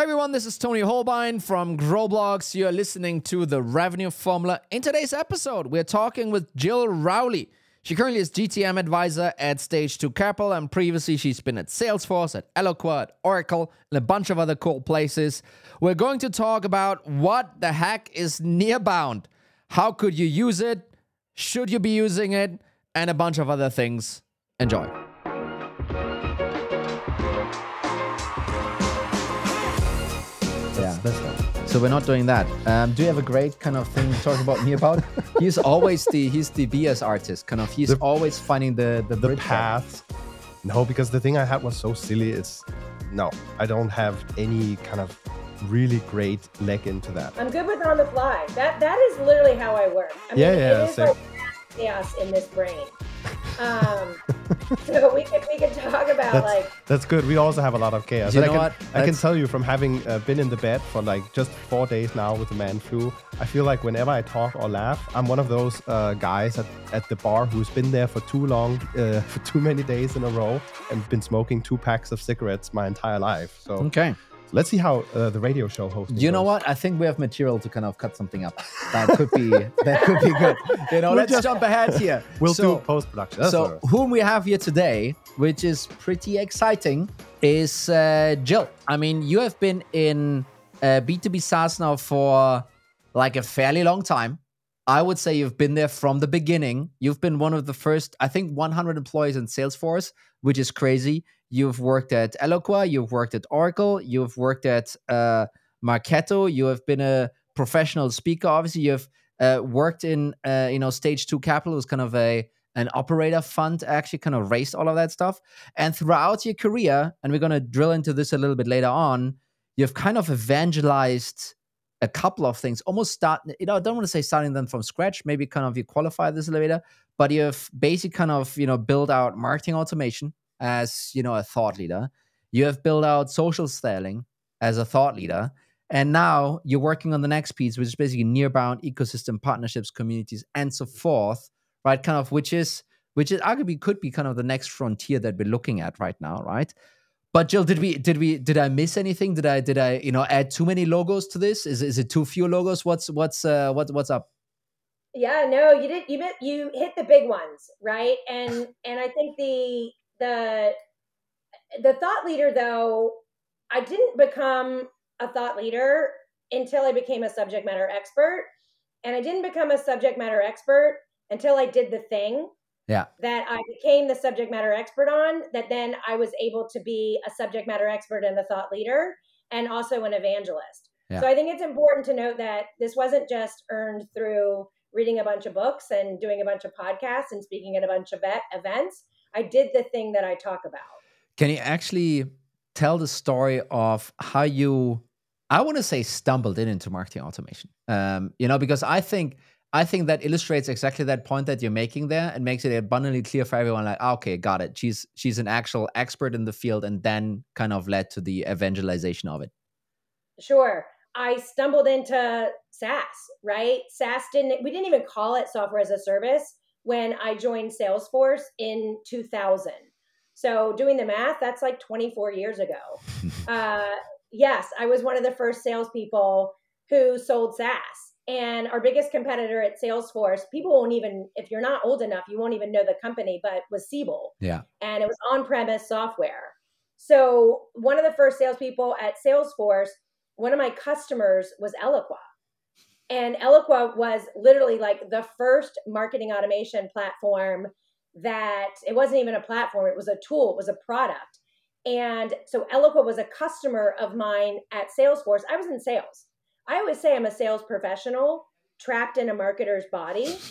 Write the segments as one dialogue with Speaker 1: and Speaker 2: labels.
Speaker 1: Hey everyone, this is Toni Hohlbein from Growblocks. You're listening to the Revenue Formula. In today's episode, we're talking with Jill Rowley. She currently is GTM advisor at Stage 2 Capital, and previously she's been at Salesforce, at Eloqua, at Oracle, and a bunch of other cool places. We're going to talk about what the heck is Nearbound. How could you use it? Should you be using it? And a bunch of other things. Enjoy. So we're not doing that. Um, do you have a great kind of thing to talk about me about? he's always the he's the BS artist. Kind of he's
Speaker 2: The-
Speaker 1: always finding the the,
Speaker 2: The
Speaker 1: bridge there.
Speaker 2: path. No, because the thing I had was so silly. It's no, I don't have any kind of really great leg into that.
Speaker 3: I'm good with on the fly. That that is literally how I work. I
Speaker 2: Yeah,
Speaker 3: mean,
Speaker 2: yeah,
Speaker 3: It is
Speaker 2: same.
Speaker 3: like chaos in this brain. Um, so we could we could talk about
Speaker 2: That's,
Speaker 3: like
Speaker 2: that's good. We also have a lot of chaos.
Speaker 1: You
Speaker 2: And
Speaker 1: know
Speaker 2: I
Speaker 1: what?
Speaker 2: can, I can tell you from having uh, been in the bed for like just four days now with the man flu, I feel like whenever I talk or laugh, I'm one of those uh, guys at, at the bar who's been there for too long, uh, for too many days in a row, and been smoking two packs of cigarettes my entire life. So
Speaker 1: Okay.
Speaker 2: Let's see how uh, the radio show host.
Speaker 1: You know what? I think we have material to kind of cut something up. That could be that could be good. You know,
Speaker 2: We'll
Speaker 1: let's
Speaker 2: just-
Speaker 1: jump ahead here.
Speaker 2: We'll
Speaker 1: so,
Speaker 2: do post production.
Speaker 1: So whom we have here today, which is pretty exciting, is uh, Jill. I mean, you have been in uh, B2B SaaS now for like a fairly long time. I would say you've been there from the beginning. You've been one of the first, I think, 100 employees in Salesforce, which is crazy. You've worked at Eloqua, you've worked at Oracle, you've worked at uh, Marketo, you have been a professional speaker. Obviously, you've uh, worked in, uh, you know, Stage Two Capital, was kind of a an operator fund, actually, kind of raised all of that stuff. And throughout your career, and we're going to drill into this a little bit later on, you've kind of evangelized a couple of things almost start you know i don't want to say starting them from scratch maybe kind of you qualify this later but you've basically kind of you know build out marketing automation as you know a thought leader you have built out social selling as a thought leader and now you're working on the next piece which is basically nearbound ecosystem partnerships communities and so forth right kind of which is which is arguably could be kind of the next frontier that we're looking at right now right but Jill, did we did we did I miss anything? Did I did I you know add too many logos to this? Is is it too few logos? What's what's uh what what's up?
Speaker 3: yeah no you did you you hit the big ones right and and I think the the the thought leader though I didn't become a thought leader until I became a subject matter expert and I didn't become a subject matter expert until I did the thing
Speaker 1: Yeah.
Speaker 3: that I became the subject matter expert on, that then I was able to be a subject matter expert and a thought leader and also an evangelist.
Speaker 1: Yeah.
Speaker 3: So I think it's important to note that this wasn't just earned through reading a bunch of books and doing a bunch of podcasts and speaking at a bunch of events. I did the thing that I talk about.
Speaker 1: Can you actually tell the story of how you I want to say stumbled in into marketing automation? Um, you know, because I think I think that illustrates exactly that point that you're making there and makes it abundantly clear for everyone like, ah, okay, got it. She's she's an actual expert in the field and then kind of led to the evangelization of it.
Speaker 3: Sure. I stumbled into SaaS, right? SaaS didn't, we didn't even call it software as a service when I joined Salesforce in 2000. So doing the math, that's like 24 years ago. uh, yes, I was one of the first salespeople who sold SaaS. And our biggest competitor at Salesforce, people won't even, if you're not old enough, you won't even know the company, but was Siebel
Speaker 1: Yeah.
Speaker 3: and it was on premise software. So, one of the first salespeople at Salesforce, one of my customers was Eloqua. And Eloqua was literally like the first marketing automation platform that it wasn't even a platform, it was a tool, it was a product. And so Eloqua was a customer of mine at Salesforce. I was in sales. I always say I'm a sales professional trapped in a marketer's body.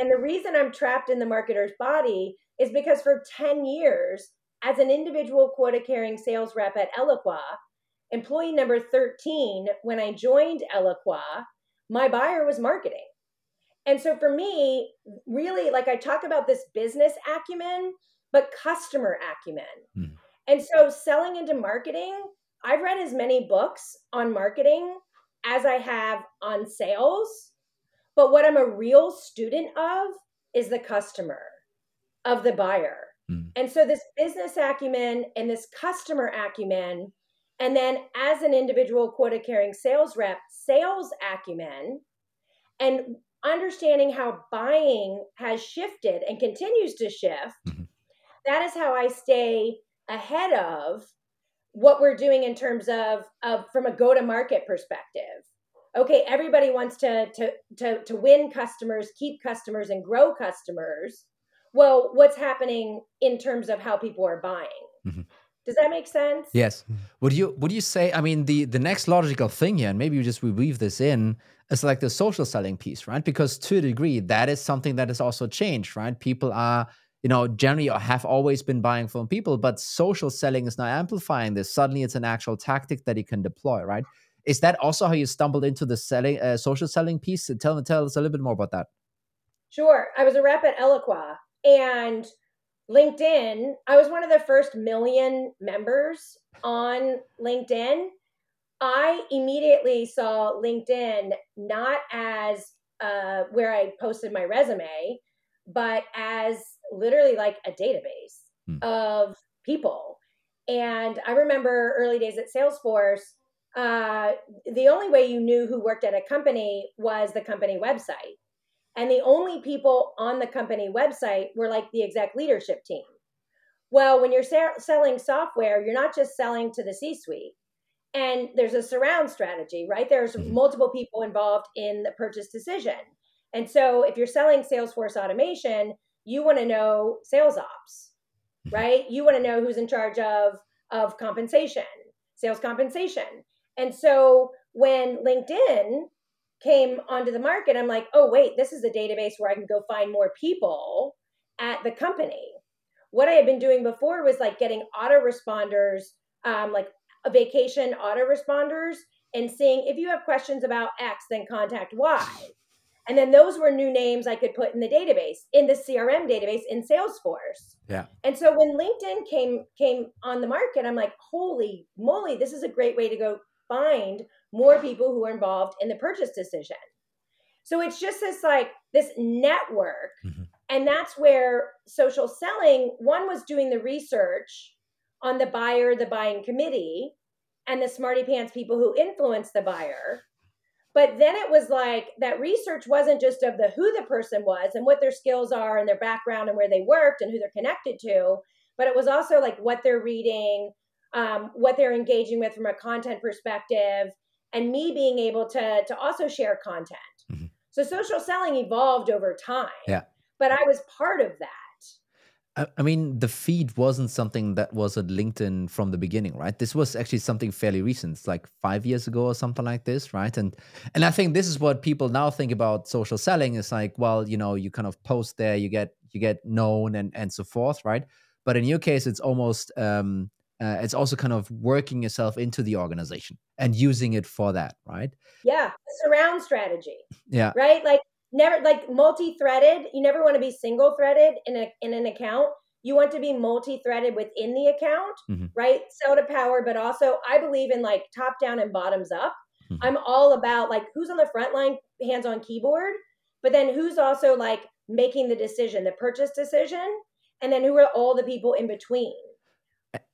Speaker 3: And the reason I'm trapped in the marketer's body is because for 10 years, as an individual quota carrying sales rep at Eloqua, employee number 13, when I joined Eloqua, my buyer was marketing. And so for me, really, like I talk about this business acumen, but customer acumen.
Speaker 1: Hmm.
Speaker 3: And so selling into marketing, I've read as many books on marketing as I have on sales. But what I'm a real student of is the customer, of the buyer.
Speaker 1: Mm.
Speaker 3: And so this business acumen and this customer acumen And then as an individual quota carrying sales rep, sales acumen and understanding how buying has shifted and continues to shift, mm-hmm. that is how I stay ahead of what we're doing in terms of, of from a go to market perspective. Okay, everybody wants to, to to to win customers, keep customers, and grow customers. Well, what's happening in terms of how people are buying? Mm-hmm. Does that make sense?
Speaker 1: Yes. Would you would you say? I mean, the the next logical thing here, and maybe you just weave this in, is like the social selling piece, right? Because to a degree, that is something that has also changed, right? People are you know, generally have always been buying from people, but social selling is now amplifying this. Suddenly, it's an actual tactic that you can deploy, right? Is that also how you stumbled into the selling, uh, social selling piece? Tell tell us a little bit more about that.
Speaker 3: Sure, I was a rep at Eloqua, and LinkedIn. I was one of the first million members on LinkedIn. I immediately saw LinkedIn not as uh, where I posted my resume, but as literally like a database hmm. of people. And I remember early days at Salesforce, uh, the only way you knew who worked at a company was the company website. And the only people on the company website were like the exec leadership team. Well, when you're sa- selling software, you're not just selling to the C suite. And there's a surround strategy, right? There's mm-hmm. multiple people involved in the purchase decision. And so if you're selling Salesforce automation, you want to know sales ops, mm-hmm. right? You want to know who's in charge of of compensation, sales compensation. And so when LinkedIn came onto the market, I'm like, oh wait, this is a database where I can go find more people at the company. What I had been doing before was like getting autoresponders, um, like a vacation autoresponders, and seeing if you have questions about X, then contact Y. And then those were new names I could put in the database, in the CRM database in Salesforce.
Speaker 1: Yeah.
Speaker 3: And so when LinkedIn came came on the market, I'm like, holy moly, this is a great way to go find more people who are involved in the purchase decision. So it's just this like this network. Mm-hmm. And that's where social selling, one was doing the research on the buyer, the buying committee, and the smarty pants people who influence the buyer. But then it was like that research wasn't just of the who the person was and what their skills are and their background and where they worked and who they're connected to, but it was also like what they're reading, um, what they're engaging with from a content perspective, and me being able to to also share content. Mm-hmm. So social selling evolved over time.
Speaker 1: Yeah.
Speaker 3: But I was part of that.
Speaker 1: I mean, the feed wasn't something that was at LinkedIn from the beginning, right? This was actually something fairly recent, it's like five years ago or something like this, right? And and I think this is what people now think about social selling. Is like, well, you know, you kind of post there, you get you get known and and so forth, right? But in your case, it's almost um, uh, it's also kind of working yourself into the organization and using it for that, right?
Speaker 3: Yeah, surround strategy.
Speaker 1: Yeah,
Speaker 3: right. Like never like multi-threaded you never want to be single threaded in a in an account you want to be multi-threaded within the account mm-hmm. right sell to power but also i believe in like top down and bottoms up mm-hmm. i'm all about like who's on the front line hands on keyboard but then who's also like making the decision the purchase decision and then who are all the people in between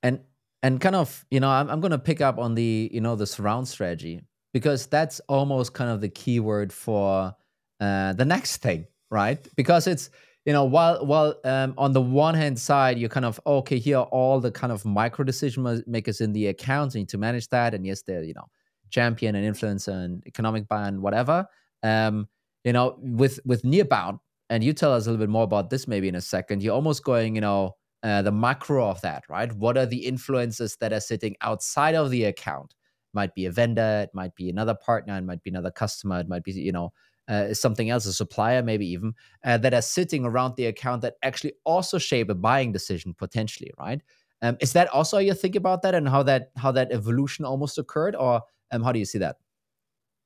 Speaker 1: and and kind of you know i'm, I'm going to pick up on the you know the surround strategy because that's almost kind of the keyword for uh, the next thing, right? Because it's you know while while um, on the one hand side you're kind of okay here are all the kind of micro decision makers in the accounts you need to manage that and yes they're you know champion and influencer and economic band whatever um you know with with nearbound and you tell us a little bit more about this maybe in a second you're almost going you know uh, the macro of that right what are the influences that are sitting outside of the account it might be a vendor it might be another partner it might be another customer it might be you know uh, something else, a supplier maybe even, uh, that are sitting around the account that actually also shape a buying decision potentially, right? Um, is that also how you think about that and how that how that evolution almost occurred, or um, how do you see that?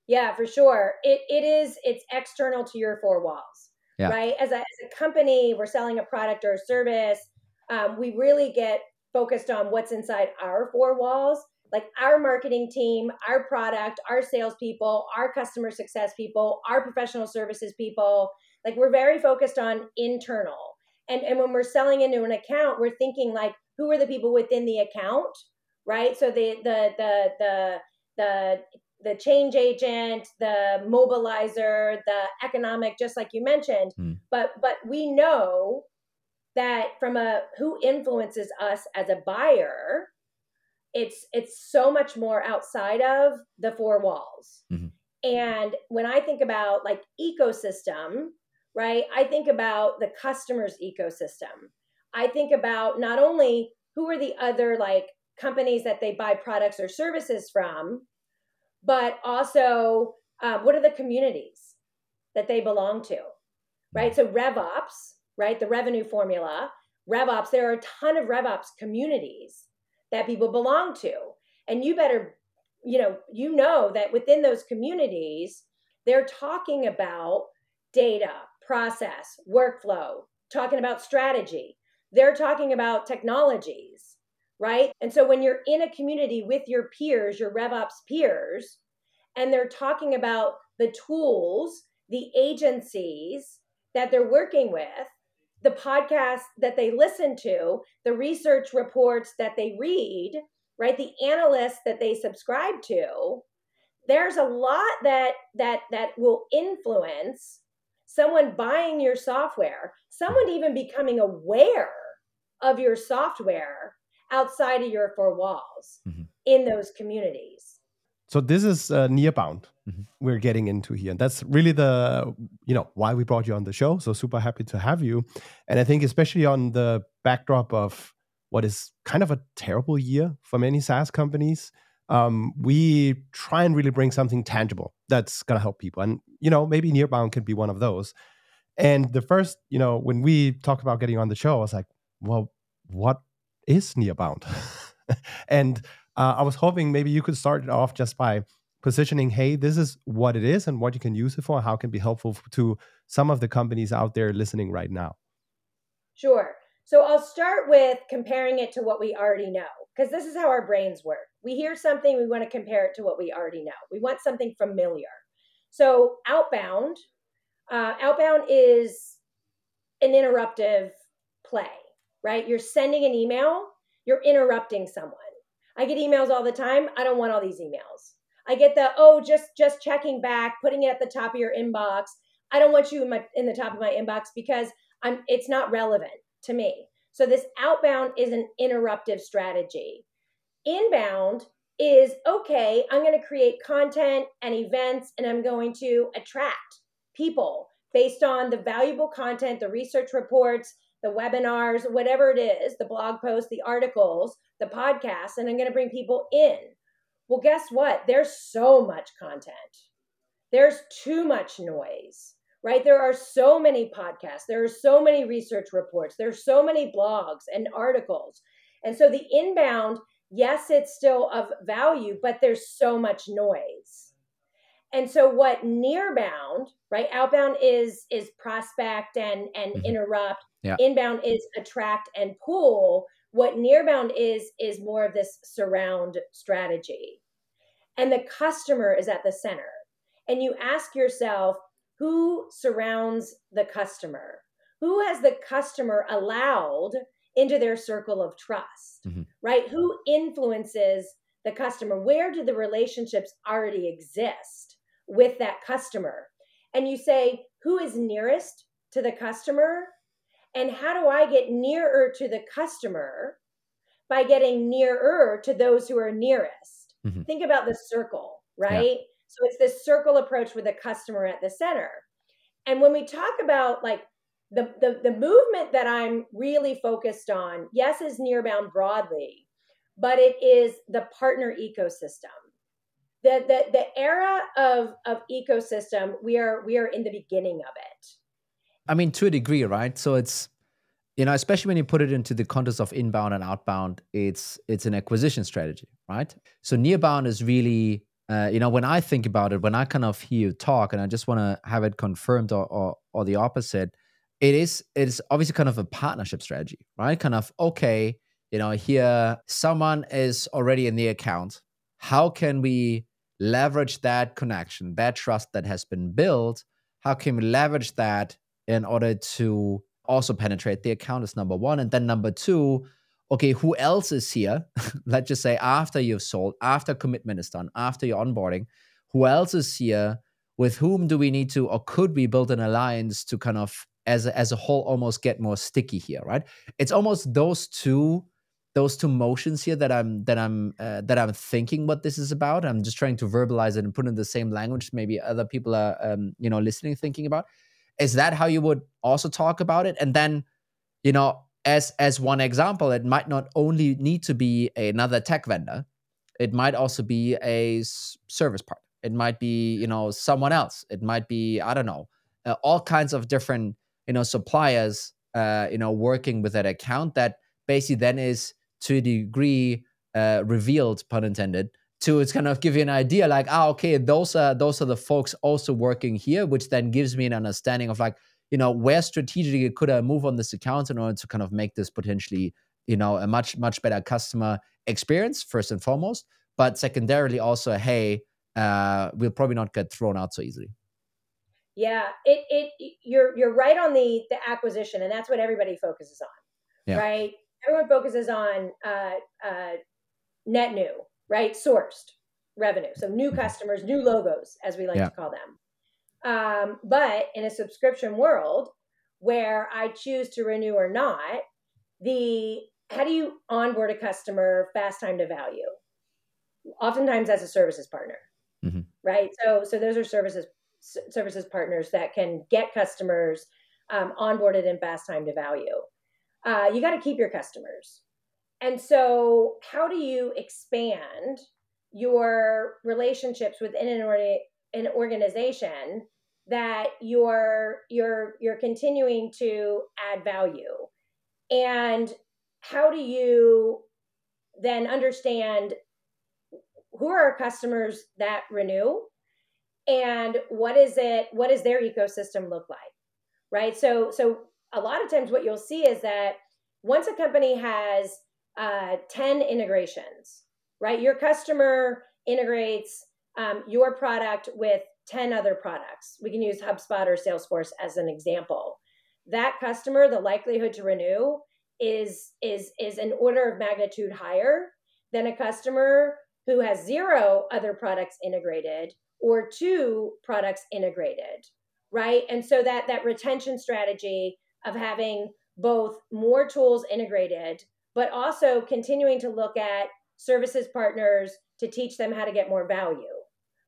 Speaker 3: Yeah, for sure. It it is it's external to your four walls, yeah. right? As a, as a company, we're selling a product or a service. Um, we really get focused on what's inside our four walls like our marketing team, our product, our salespeople, our customer success people, our professional services people. Like we're very focused on internal. And, and when we're selling into an account, we're thinking like, who are the people within the account right? So the the the the the the change agent, the mobilizer, the economic, just like you mentioned.
Speaker 1: Hmm.
Speaker 3: But but we know that from a who influences us as a buyer, it's it's so much more outside of the four walls.
Speaker 1: Mhm.
Speaker 3: And when I think about like ecosystem, right? I think about the customer's ecosystem. I think about not only who are the other like companies that they buy products or services from, but also uh, what are the communities that they belong to, right? So RevOps, right? The revenue formula, RevOps, there are a ton of RevOps communities that people belong to. And you better, you know, you know that within those communities, they're talking about data, process, workflow, talking about strategy. They're talking about technologies, right? And so when you're in a community with your peers, your RevOps peers, and they're talking about the tools, the agencies that they're working with, the podcasts that they listen to, the research reports that they read, right? The analysts that they subscribe to, there's a lot that that that will influence someone buying your software, someone even becoming aware of your software outside of your four walls
Speaker 1: Mhm.
Speaker 3: in those communities.
Speaker 2: So this is uh, Nearbound
Speaker 1: Mhm.
Speaker 2: we're getting into here. And that's really the you know why we brought you on the show. So super happy to have you. And I think especially on the backdrop of what is kind of a terrible year for many SaaS companies, um, we try and really bring something tangible that's gonna help people. And you know maybe Nearbound can be one of those. And the first, you know, when we talked about getting on the show, I was like, well, what is Nearbound? and uh, I was hoping maybe you could start it off just by positioning, hey, this is what it is and what you can use it for, how it can be helpful to some of the companies out there listening right now.
Speaker 3: Sure. So I'll start with comparing it to what we already know, because this is how our brains work. We hear something, we want to compare it to what we already know. We want something familiar. So outbound, uh, outbound is an interruptive play, right? You're sending an email, you're interrupting someone. I get emails all the time. I don't want all these emails. I get the oh, just just checking back, putting it at the top of your inbox. I don't want you in my in the top of my inbox because I'm it's not relevant to me. So this outbound is an interruptive strategy. Inbound is okay, I'm going to create content and events and I'm going to attract people based on the valuable content, the research reports, the webinars, whatever it is, the blog posts, the articles, the podcasts, and I'm going to bring people in. Well, guess what? There's so much content. There's too much noise, right? There are so many podcasts. There are so many research reports. There's so many blogs and articles. And so the inbound, yes, it's still of value, but there's so much noise. And so what nearbound, right? Outbound is is prospect and and
Speaker 1: Mhm.
Speaker 3: interrupt.
Speaker 1: Yeah.
Speaker 3: Inbound is attract and pull. What nearbound is is more of this surround strategy. And the customer is at the center. And you ask yourself, who surrounds the customer? Who has the customer allowed into their circle of trust?
Speaker 1: Mhm.
Speaker 3: Right? Who influences the customer? Where do the relationships already exist with that customer? And you say, who is nearest to the customer? And how do I get nearer to the customer by getting nearer to those who are nearest?
Speaker 1: Mhm.
Speaker 3: Think about the circle, right? So it's this circle approach with the customer at the center. And when we talk about like the, the, the movement that I'm really focused on, yes, is nearbound broadly, but it is the partner ecosystem. The, the, the era of, of ecosystem, we are we are in the beginning of it.
Speaker 1: I mean, to a degree, right? So it's you know, especially when you put it into the context of inbound and outbound, it's it's an acquisition strategy, right? So nearbound is really, uh, you know, when I think about it, when I kind of hear you talk, and I just want to have it confirmed or, or or the opposite, it is it is obviously kind of a partnership strategy, right? Kind of okay, you know, here someone is already in the account. How can we leverage that connection, that trust that has been built? How can we leverage that in order to also penetrate the account is number one. And then number two, okay, who else is here? Let's just say after you've sold, after commitment is done, after your onboarding, who else is here? With whom do we need to, or could we build an alliance to kind of, as a, as a whole, almost get more sticky here, right? It's almost those two, those two motions here that I'm that I'm uh, that I'm thinking what this is about. I'm just trying to verbalize it and put in the same language. Maybe other people are, um, you know, listening, thinking about. Is that how you would also talk about it? And then, you know, as as one example, it might not only need to be another tech vendor, it might also be a service part. It might be you know someone else. It might be I don't know uh, all kinds of different you know suppliers uh, you know working with that account that basically then is to a degree uh, revealed, pun intended, to it's kind of give you an idea like ah okay those are those are the folks also working here, which then gives me an understanding of like you know where strategically could i move on this account in order to kind of make this potentially you know a much much better customer experience first and foremost. But secondarily also hey uh we'll probably not get thrown out so easily.
Speaker 3: Yeah it it you're you're right on the the acquisition and that's what everybody focuses on yeah. right? Everyone focuses on uh uh net new right sourced revenue so new mm-hmm. customers new logos as we like yeah. to call them um, but in a subscription world where I choose to renew or not, the how do you onboard a customer fast time to value? Oftentimes as a services partner, mm-hmm. right? So so those are services services partners that can get customers um, onboarded in fast time to value. Uh, you got to keep your customers, and so how do you expand your relationships within an an organization that you're you're you're continuing to add value? And how do you then understand who are our customers that renew and what is it what does their ecosystem look like right? So so a lot of times what you'll see is that once a company has uh, 10 integrations right your customer integrates um, your product with 10 other products. We can use HubSpot or Salesforce as an example. That customer, the likelihood to renew is is is an order of magnitude higher than a customer who has zero other products integrated or two products integrated right and so that that retention strategy of having both more tools integrated but also continuing to look at services partners to teach them how to get more value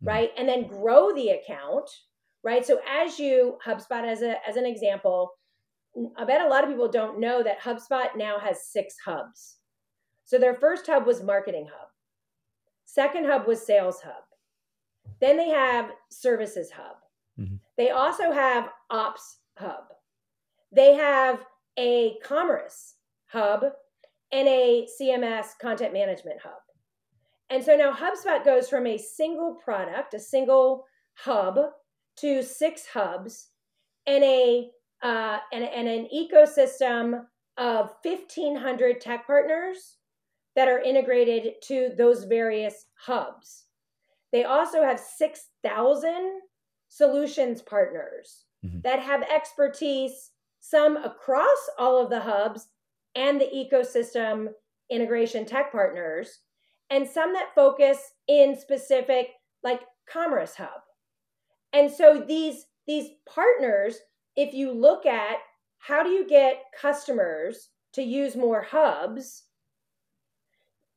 Speaker 3: Mm-hmm. right? And then grow the account, right? So as you HubSpot as a as an example, I bet a lot of people don't know that HubSpot now has six hubs. So their first hub was Marketing Hub. Second hub was Sales Hub. Then they have Services Hub. Mm-hmm. They also have Ops Hub. They have a Commerce Hub and a CMS Content Management Hub. And so now HubSpot goes from a single product, a single hub, to six hubs and a uh, and, and an ecosystem of 1,500 tech partners that are integrated to those various hubs. They also have 6,000 solutions partners mm-hmm. that have expertise, some across all of the hubs and the ecosystem integration tech partners and some that focus in specific like commerce hub. And so these these partners if you look at how do you get customers to use more hubs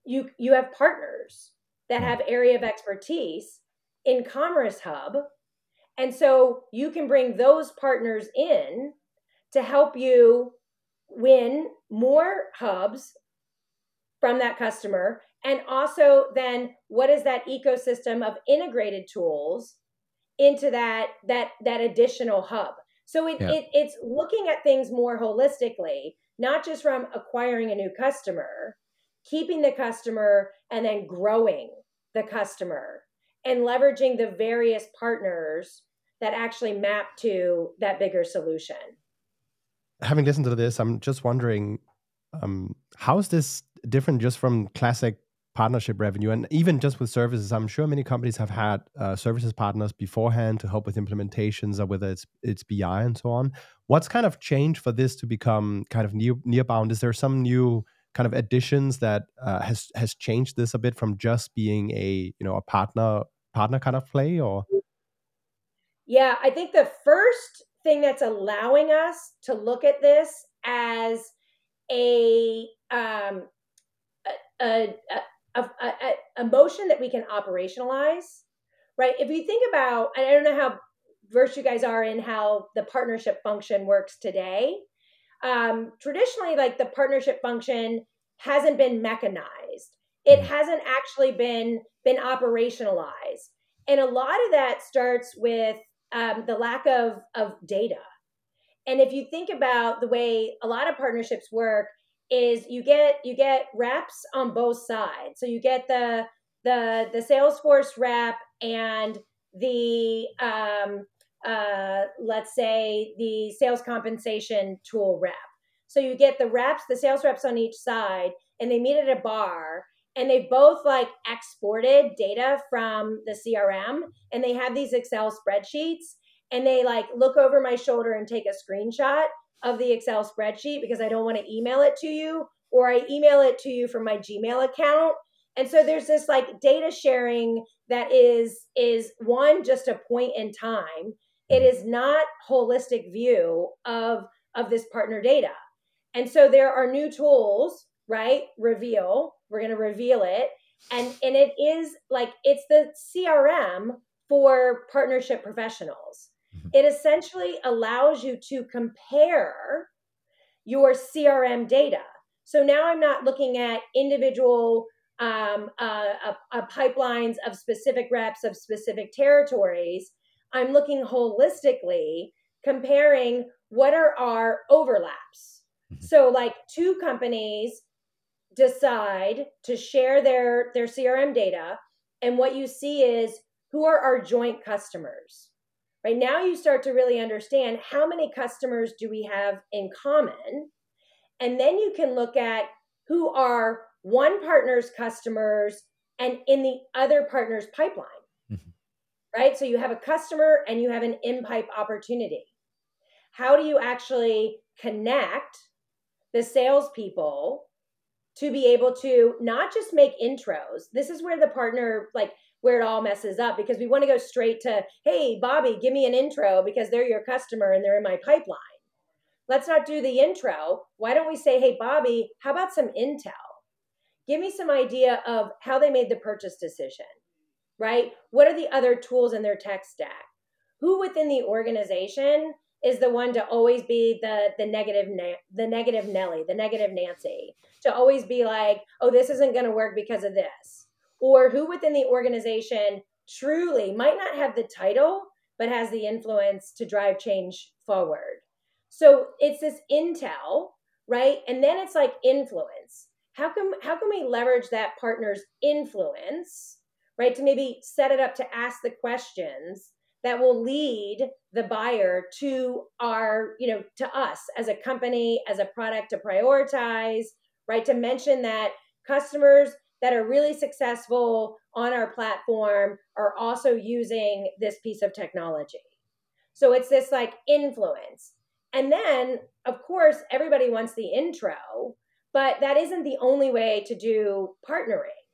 Speaker 3: you you have partners that have area of expertise in commerce hub. And so you can bring those partners in to help you win more hubs from that customer. And also then what is that ecosystem of integrated tools into that that that additional hub? So it, yeah. it it's looking at things more holistically not just from acquiring a new customer keeping the customer and then growing the customer and leveraging the various partners that actually map to that bigger solution
Speaker 2: having listened to this i'm just wondering um, how is this different just from classic partnership revenue? And even just with services i'm sure many companies have had uh, services partners beforehand to help with implementations or whether it's it's bi and so on. What's kind of changed for this to become kind of near near bound is there some new kind of additions that uh, has has changed this a bit from just being a you know a partner partner kind of play or?
Speaker 3: Yeah i think the first thing that's allowing us to look at this as a um a, a, a, a, a motion that we can operationalize right? If you think about i don't know how versed you guys are in how the partnership function works today um, traditionally like the partnership function hasn't been mechanized. It mm. hasn't actually been been operationalized. And a lot of that starts with um, the lack of of data and if you think about the way a lot of partnerships work is you get you get reps on both sides so you get the the the salesforce rep and the um, uh, let's say the sales compensation tool rep. So you get the reps, the sales reps on each side, and they meet at a bar and they both like exported data from the CRM and they have these Excel spreadsheets and they like look over my shoulder and take a screenshot of the Excel spreadsheet because I don't want to email it to you or I email it to you from my Gmail account. And so there's this like data sharing that is is one just a point in time it is not holistic view of of this partner data and so there are new tools right reveal we're going to reveal it and and it is like it's the crm for partnership professionals mm-hmm. it essentially allows you to compare your crm data so now i'm not looking at individual um, uh, uh, uh, pipelines of specific reps of specific territories I'm looking holistically, comparing what are our overlaps. Mm-hmm. So, like two companies decide to share their their CRM data, and what you see is who are our joint customers. Right now, you start to really understand how many customers do we have in common, and then you can look at who are one partner's customers and in the other partner's pipeline mm-hmm. right? So you have a customer and you have an in pipe opportunity. How do you actually connect the salespeople to be able to not just make intros? This is where the partner, like, where it all messes up because we want to go straight to, hey, Bobby, give me an intro because they're your customer and they're in my pipeline. Let's not do the intro. Why don't we say, hey, Bobby, how about some intel? Give me some idea of how they made the purchase decision right? What are the other tools in their tech stack? Who within the organization is the one to always be the the negative the negative Nelly, the negative Nancy, to always be like, oh, this isn't going to work because of this, or who within the organization truly might not have the title but has the influence to drive change forward. So it's this intel, right? And then it's like influence. How can how can we leverage that partner's influence right? To maybe set it up to ask the questions that will lead the buyer to our, you know, to us as a company, as a product to prioritize, right? To mention that customers that are really successful on our platform are also using this piece of technology. So it's this like influence. And then, of course, everybody wants the intro, but that isn't the only way to do partnering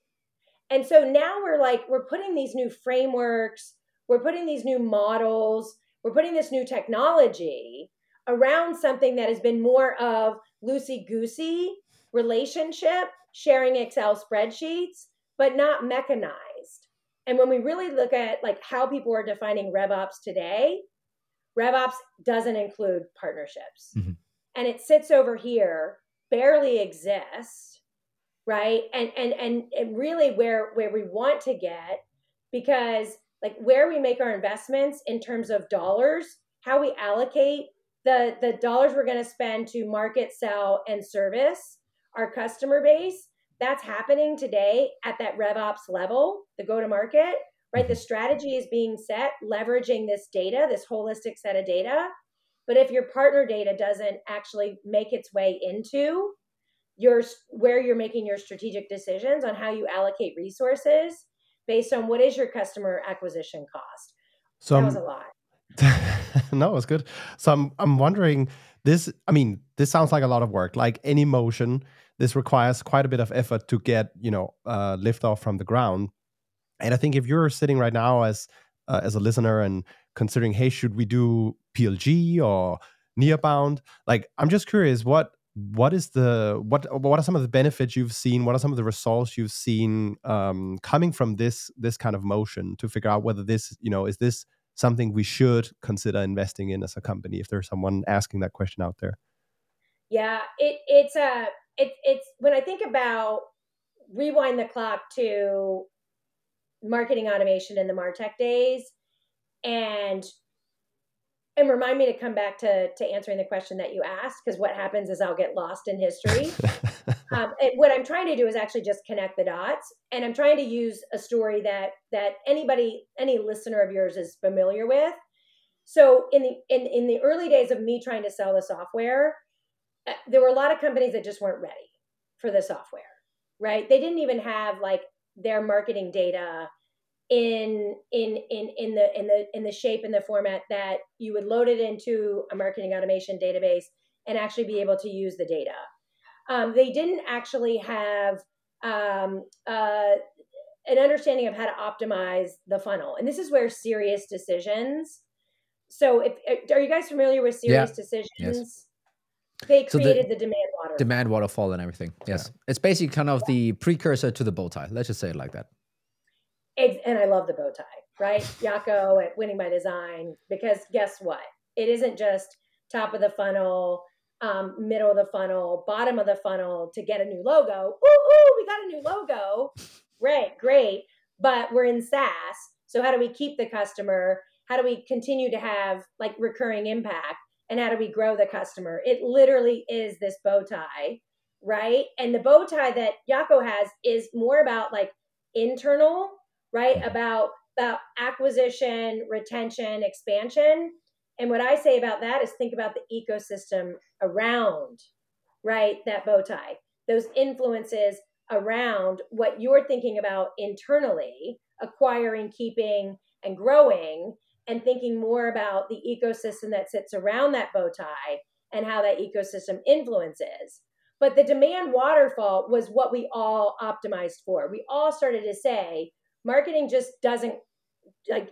Speaker 3: and so now we're like, we're putting these new frameworks, we're putting these new models, we're putting this new technology around something that has been more of loosey goosey relationship, sharing Excel spreadsheets, but not mechanized. And when we really look at like how people are defining RevOps today, RevOps doesn't include partnerships. Mm-hmm. And it sits over here, barely exists right and and and, and really where where we want to get because like where we make our investments in terms of dollars how we allocate the the dollars we're going to spend to market sell and service our customer base that's happening today at that revops level the go to market right the mm-hmm. strategy is being set leveraging this data this holistic set of data but if your partner data doesn't actually make its way into your where you're making your strategic decisions on how you allocate resources based on what is your customer acquisition cost. So that was a lot.
Speaker 2: no, it was good. So I'm I'm wondering this. I mean, this sounds like a lot of work. Like any motion this requires quite a bit of effort to get you know uh, lift off from the ground. And I think if you're sitting right now as uh, as a listener and considering, hey, should we do PLG or Nearbound? Like, I'm just curious, what what is the what what are some of the benefits you've seen? What are some of the results you've seen um, coming from this this kind of motion to figure out whether this you know is this something we should consider investing in as a company? If there's someone asking that question out there.
Speaker 3: Yeah, it it's a it, it's when I think about rewind the clock to marketing automation in the Martech days and and remind me to come back to to answering the question that you asked because what happens is I'll get lost in history. um, and what I'm trying to do is actually just connect the dots, and I'm trying to use a story that that anybody, any listener of yours is familiar with. So in the in in the early days of me trying to sell the software, there were a lot of companies that just weren't ready for the software, right? They didn't even have like their marketing data in in in in the in the in the shape and the format that you would load it into a marketing automation database and actually be able to use the data. Um, they didn't actually have um, uh, an understanding of how to optimize the funnel, and this is where SiriusDecisions. So, if are you guys familiar with Sirius yeah. Decisions? Yes. They created so the, the, demand waterfall.
Speaker 1: Demand waterfall and everything. Yes. Yeah. It's basically kind of the precursor to the bow tie. Let's just say it like that.
Speaker 3: and I love the bow tie, right? Jacco at Winning by Design, because guess what? It isn't just top of the funnel, um, middle of the funnel, bottom of the funnel to get a new logo. Ooh, ooh, we got a new logo. Great, great. But we're in SaaS. So how do we keep the customer? How do we continue to have like recurring impact? And how do we grow the customer? It literally is this bow tie, right? And the bow tie that Jacco has is more about like internal, right? Mm-hmm. About about acquisition, retention, expansion. And what I say about that is think about the ecosystem around, right? That bow tie. Those influences around what you're thinking about internally, acquiring, keeping, and growing and thinking more about the ecosystem that sits around that bow tie and how that ecosystem influences. But the demand waterfall was what we all optimized for. We all started to say marketing just doesn't like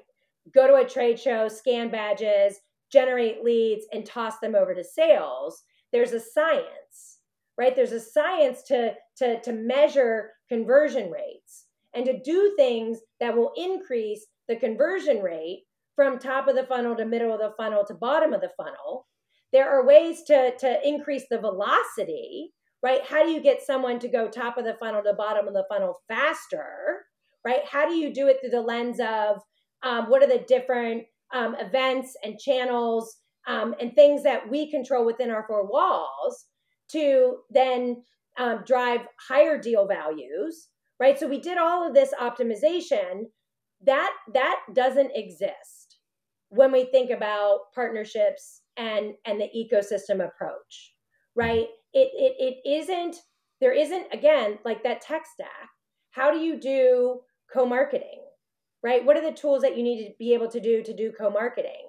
Speaker 3: go to a trade show, scan badges, generate leads, and toss them over to sales. There's a science, right? There's a science to, to, to measure conversion rates and to do things that will increase the conversion rate from top of the funnel to middle of the funnel to bottom of the funnel. There are ways to, to increase the velocity, right? How do you get someone to go top of the funnel to bottom of the funnel faster, right? How do you do it through the lens of um, what are the different um, events and channels um, and things that we control within our four walls to then um, drive higher deal values, right? So we did all of this optimization. That that doesn't exist when we think about partnerships and and the ecosystem approach right? It it, it isn't there isn't again like that tech stack. How do you do co-marketing right? What are the tools that you need to be able to do to do co-marketing?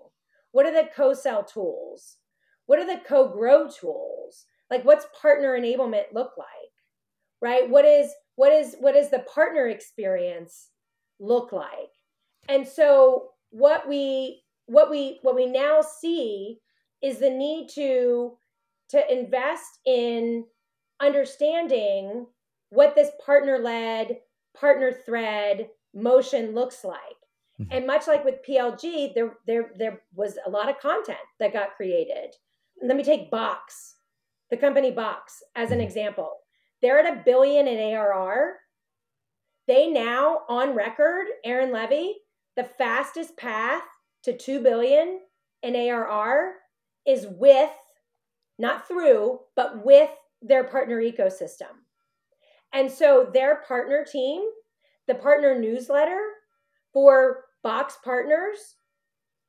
Speaker 3: What are the co-sell tools? What are the co-grow tools? Like what's partner enablement look like right? What is what is what is the partner experience look like? And so what we what we what we now see is the need to to invest in understanding what this partner led partner thread motion looks like mm-hmm. and much like with plg there there there was a lot of content that got created let me take box the company box as an mm-hmm. example they're at a billion in arr they now on record aaron levie the fastest path to 2 billion in ARR is with not through but with their partner ecosystem. And so their partner team, the partner newsletter for Box partners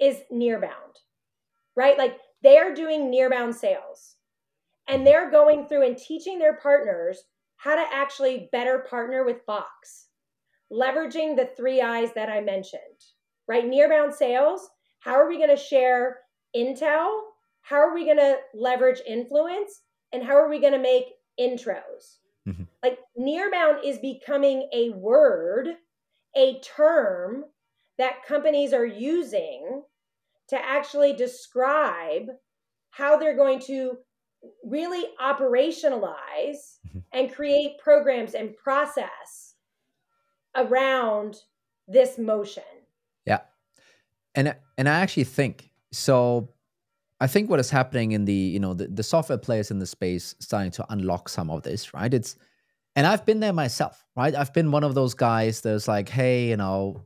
Speaker 3: is nearbound. Right? Like they're doing nearbound sales. And they're going through and teaching their partners how to actually better partner with Box, leveraging the three I's that I mentioned right? Nearbound sales, how are we going to share intel? How are we going to leverage influence? And how are we going to make intros? Mm-hmm. Like nearbound is becoming a word, a term that companies are using to actually describe how they're going to really operationalize mm-hmm. and create programs and process around this motion.
Speaker 1: And and I actually think so I think what is happening in the, you know, the, the software players in the space starting to unlock some of this, right? It's and I've been there myself, right? I've been one of those guys that's like, hey, you know,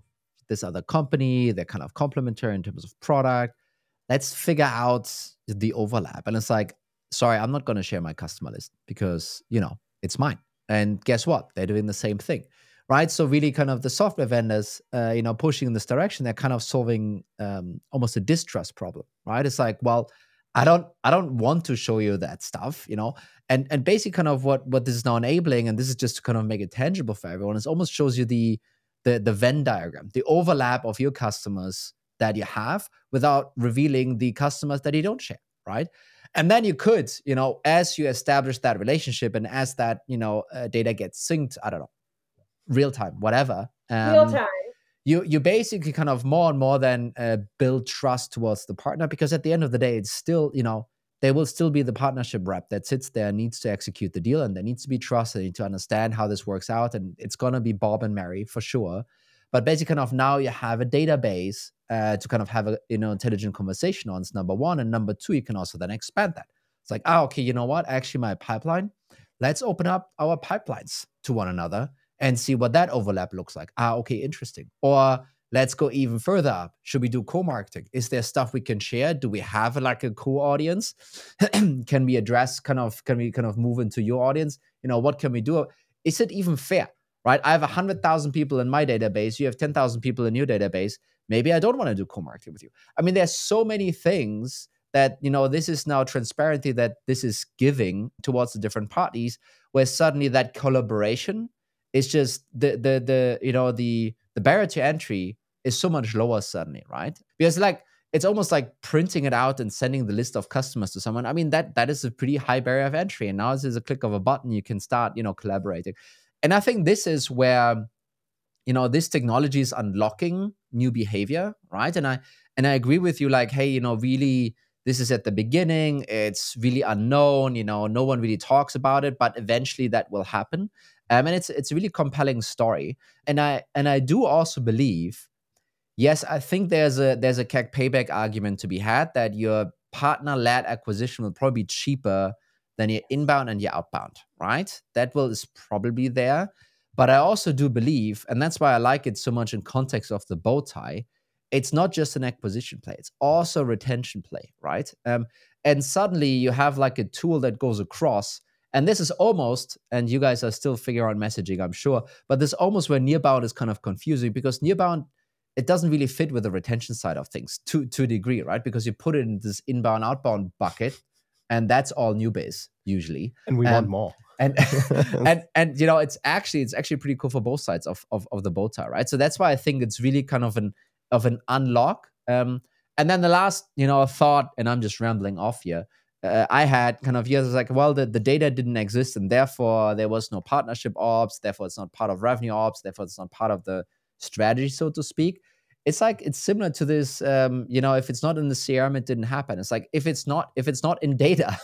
Speaker 1: this other company, they're kind of complementary in terms of product. Let's figure out the overlap. And it's like, sorry, I'm not going to share my customer list because, you know, it's mine. And guess what? They're doing the same thing. Right. So really kind of the software vendors, uh, you know, pushing in this direction, they're kind of solving um, almost a distrust problem. Right. It's like, well, I don't I don't want to show you that stuff, you know. And and basically kind of what what this is now enabling, and this is just to kind of make it tangible for everyone, it almost shows you the the the Venn diagram, the overlap of your customers that you have without revealing the customers that you don't share, right? And then you could, you know, as you establish that relationship and as that, you know, uh, data gets synced, I don't know, real time, whatever.
Speaker 3: Um, real time.
Speaker 1: You you basically kind of more and more then uh, build trust towards the partner because at the end of the day, it's still, you know, they will still be the partnership rep that sits there and needs to execute the deal and there needs to be trust. They need to understand how this works out. And it's gonna be Bob and Mary for sure. But basically, kind of now you have a database uh, to kind of have a you know intelligent conversation on. It's number one, and number two, you can also then expand that. It's like, oh, okay, you know what? Actually, my pipeline. Let's open up our pipelines to one another and see what that overlap looks like. Ah, okay, interesting. Or let's go even further up. Should we do co-marketing? Is there stuff we can share? Do we have like a co-audience? can we address kind of can we kind of move into your audience? You know, what can we do? Is it even fair? right? I have 100,000 people in my database. You have 10,000 people in your database. Maybe I don't want to do co-marketing with you. I mean, there's so many things that, you know, this is now transparency that this is giving towards the different parties where suddenly that collaboration is just the, the, the, you know, the, the barrier to entry is so much lower suddenly, right? Because like, it's almost like printing it out and sending the list of customers to someone. I mean, that that is a pretty high barrier of entry. And now this is a click of a button, you can start, you know, collaborating and i think this is where you know this technology is unlocking new behavior right and i and i agree with you like hey you know really this is at the beginning it's really unknown you know no one really talks about it but eventually that will happen um, and it's it's a really compelling story and i and i do also believe yes i think there's a there's a CAC payback argument to be had that your partner led acquisition will probably be cheaper than your inbound and your outbound, right? That will is probably there. But I also do believe, and that's why I like it so much in context of the bow tie, it's not just an acquisition play, it's also retention play, right? Um, and suddenly you have like a tool that goes across. And this is almost, and you guys are still figuring out messaging, I'm sure, but this almost where nearbound is kind of confusing because nearbound, it doesn't really fit with the retention side of things to, to a degree, right? Because you put it in this inbound, outbound bucket and that's all new base usually.
Speaker 2: And we want more.
Speaker 1: And and and you know, it's actually it's actually pretty cool for both sides of of, of the bow tie, right? So that's why I think it's really kind of an of an unlock. Um, and then the last, you know, a thought, and I'm just rambling off here. Uh, I had kind of years like, well, the, the data didn't exist, and therefore there was no partnership ops. Therefore, it's not part of revenue ops. Therefore, it's not part of the strategy, so to speak it's like it's similar to this um, you know if it's not in the crm it didn't happen it's like if it's not if it's not in data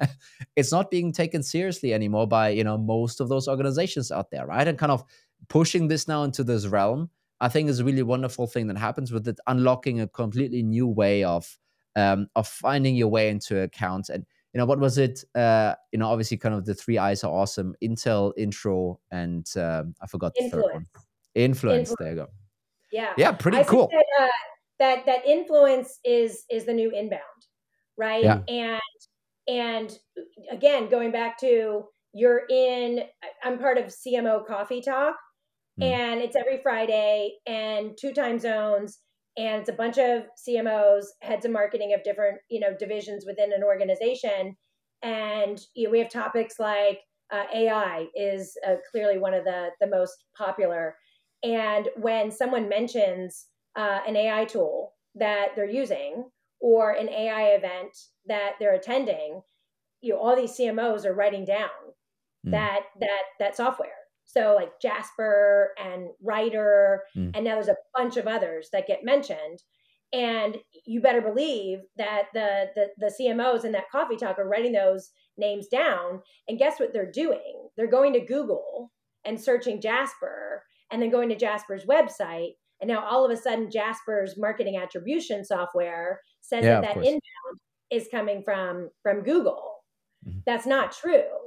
Speaker 1: it's not being taken seriously anymore by you know most of those organizations out there right and kind of pushing this now into this realm i think is a really wonderful thing that happens with it unlocking a completely new way of um, of finding your way into accounts and you know what was it uh you know obviously kind of the three eyes are awesome intel intro and um, i forgot the Influence. third one influence, influence. there you go
Speaker 3: yeah.
Speaker 1: Yeah, pretty I cool.
Speaker 3: That, uh, that that influence is is the new inbound, right? Yeah. And and again, going back to you're in I'm part of CMO Coffee Talk mm. and it's every Friday and two time zones and it's a bunch of CMOs, heads of marketing of different, you know, divisions within an organization and you know, we have topics like uh, AI is uh, clearly one of the the most popular and when someone mentions uh, an AI tool that they're using or an AI event that they're attending, you know, all these CMOs are writing down mm. that that that software. So like Jasper and Writer, mm. and now there's a bunch of others that get mentioned. And you better believe that the, the the CMOs in that coffee talk are writing those names down. And guess what they're doing? They're going to Google and searching Jasper, and then going to Jasper's website. And now all of a sudden, Jasper's marketing attribution software says yeah, that that inbound is coming from from Google. Mm-hmm. That's not true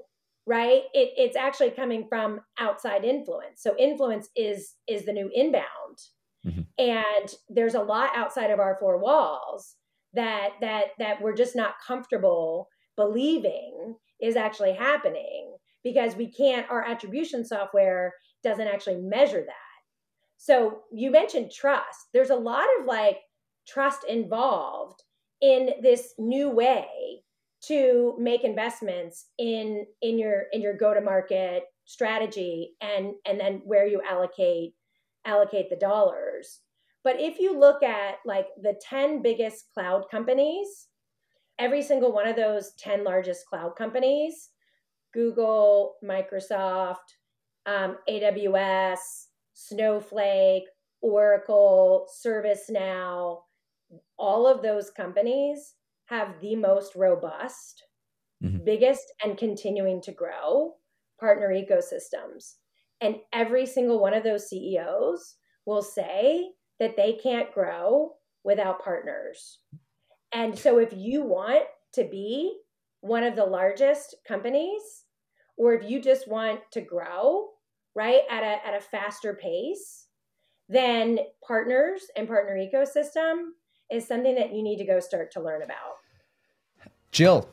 Speaker 3: right? It, it's actually coming from outside influence. So influence is is the new inbound. Mm-hmm. and there's a lot outside of our four walls that that that we're just not comfortable believing is actually happening because we can't our attribution software doesn't actually measure that. So you mentioned trust. There's a lot of like trust involved in this new way to make investments in in your in your go to market strategy and and then where you allocate allocate the dollars. But if you look at like the 10 biggest cloud companies every single one of those 10 largest cloud companies google microsoft um, aws snowflake oracle servicenow all of those companies have the most robust, mm-hmm. biggest, and continuing to grow partner ecosystems. And every single one of those CEOs will say that they can't grow without partners. And so if you want to be one of the largest companies, or if you just want to grow, right, at a, at a faster pace, then partners and partner ecosystem is something that you need to go start to learn about.
Speaker 1: Jill,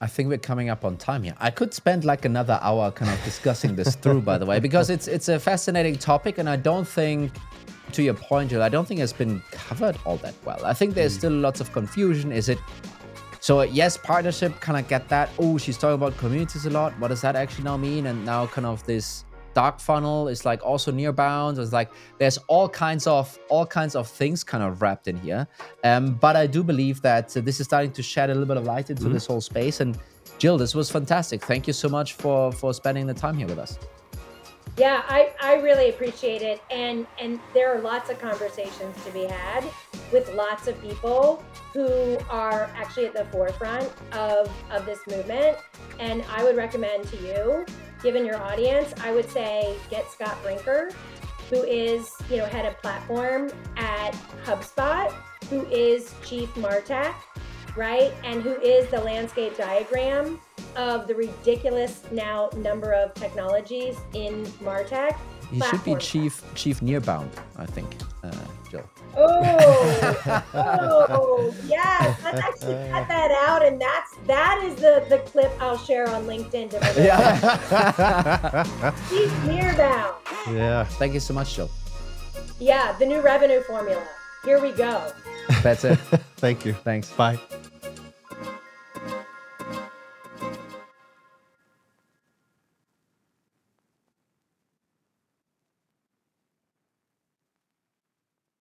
Speaker 1: I think we're coming up on time here. I could spend like another hour kind of discussing this through, by the way, because it's it's a fascinating topic, and I don't think, to your point, Jill, I don't think it's been covered all that well. I think there's mm. still lots of confusion. Is it so? Yes, partnership. Kind of get that. Oh, she's talking about communities a lot. What does that actually now mean? And now, kind of this dark funnel is like also near bounds. It's like there's all kinds of all kinds of things kind of wrapped in here. Um, but i do believe that uh, this is starting to shed a little bit of light into mm-hmm. this whole space. And jill this was fantastic. Thank you so much for for spending the time here with us.
Speaker 3: Yeah i i really appreciate it. And and there are lots of conversations to be had with lots of people who are actually at the forefront of of this movement. And i would recommend to you given your audience, I would say get Scott Brinker, who is, you know, head of platform at HubSpot, who is chief Martech, right? And who is the landscape diagram of the ridiculous now number of technologies in Martech.
Speaker 1: He should be chief chief nearbound, I think, uh, Jill.
Speaker 3: Oh, oh, yes. Let's actually cut that out, and that's that is the the clip I'll share on LinkedIn. To yeah. He's nearbound.
Speaker 2: Yeah.
Speaker 1: Thank you so much, Jill.
Speaker 3: Yeah, the new revenue formula. Here we go.
Speaker 1: That's it.
Speaker 2: Thank you.
Speaker 1: Thanks.
Speaker 2: Bye.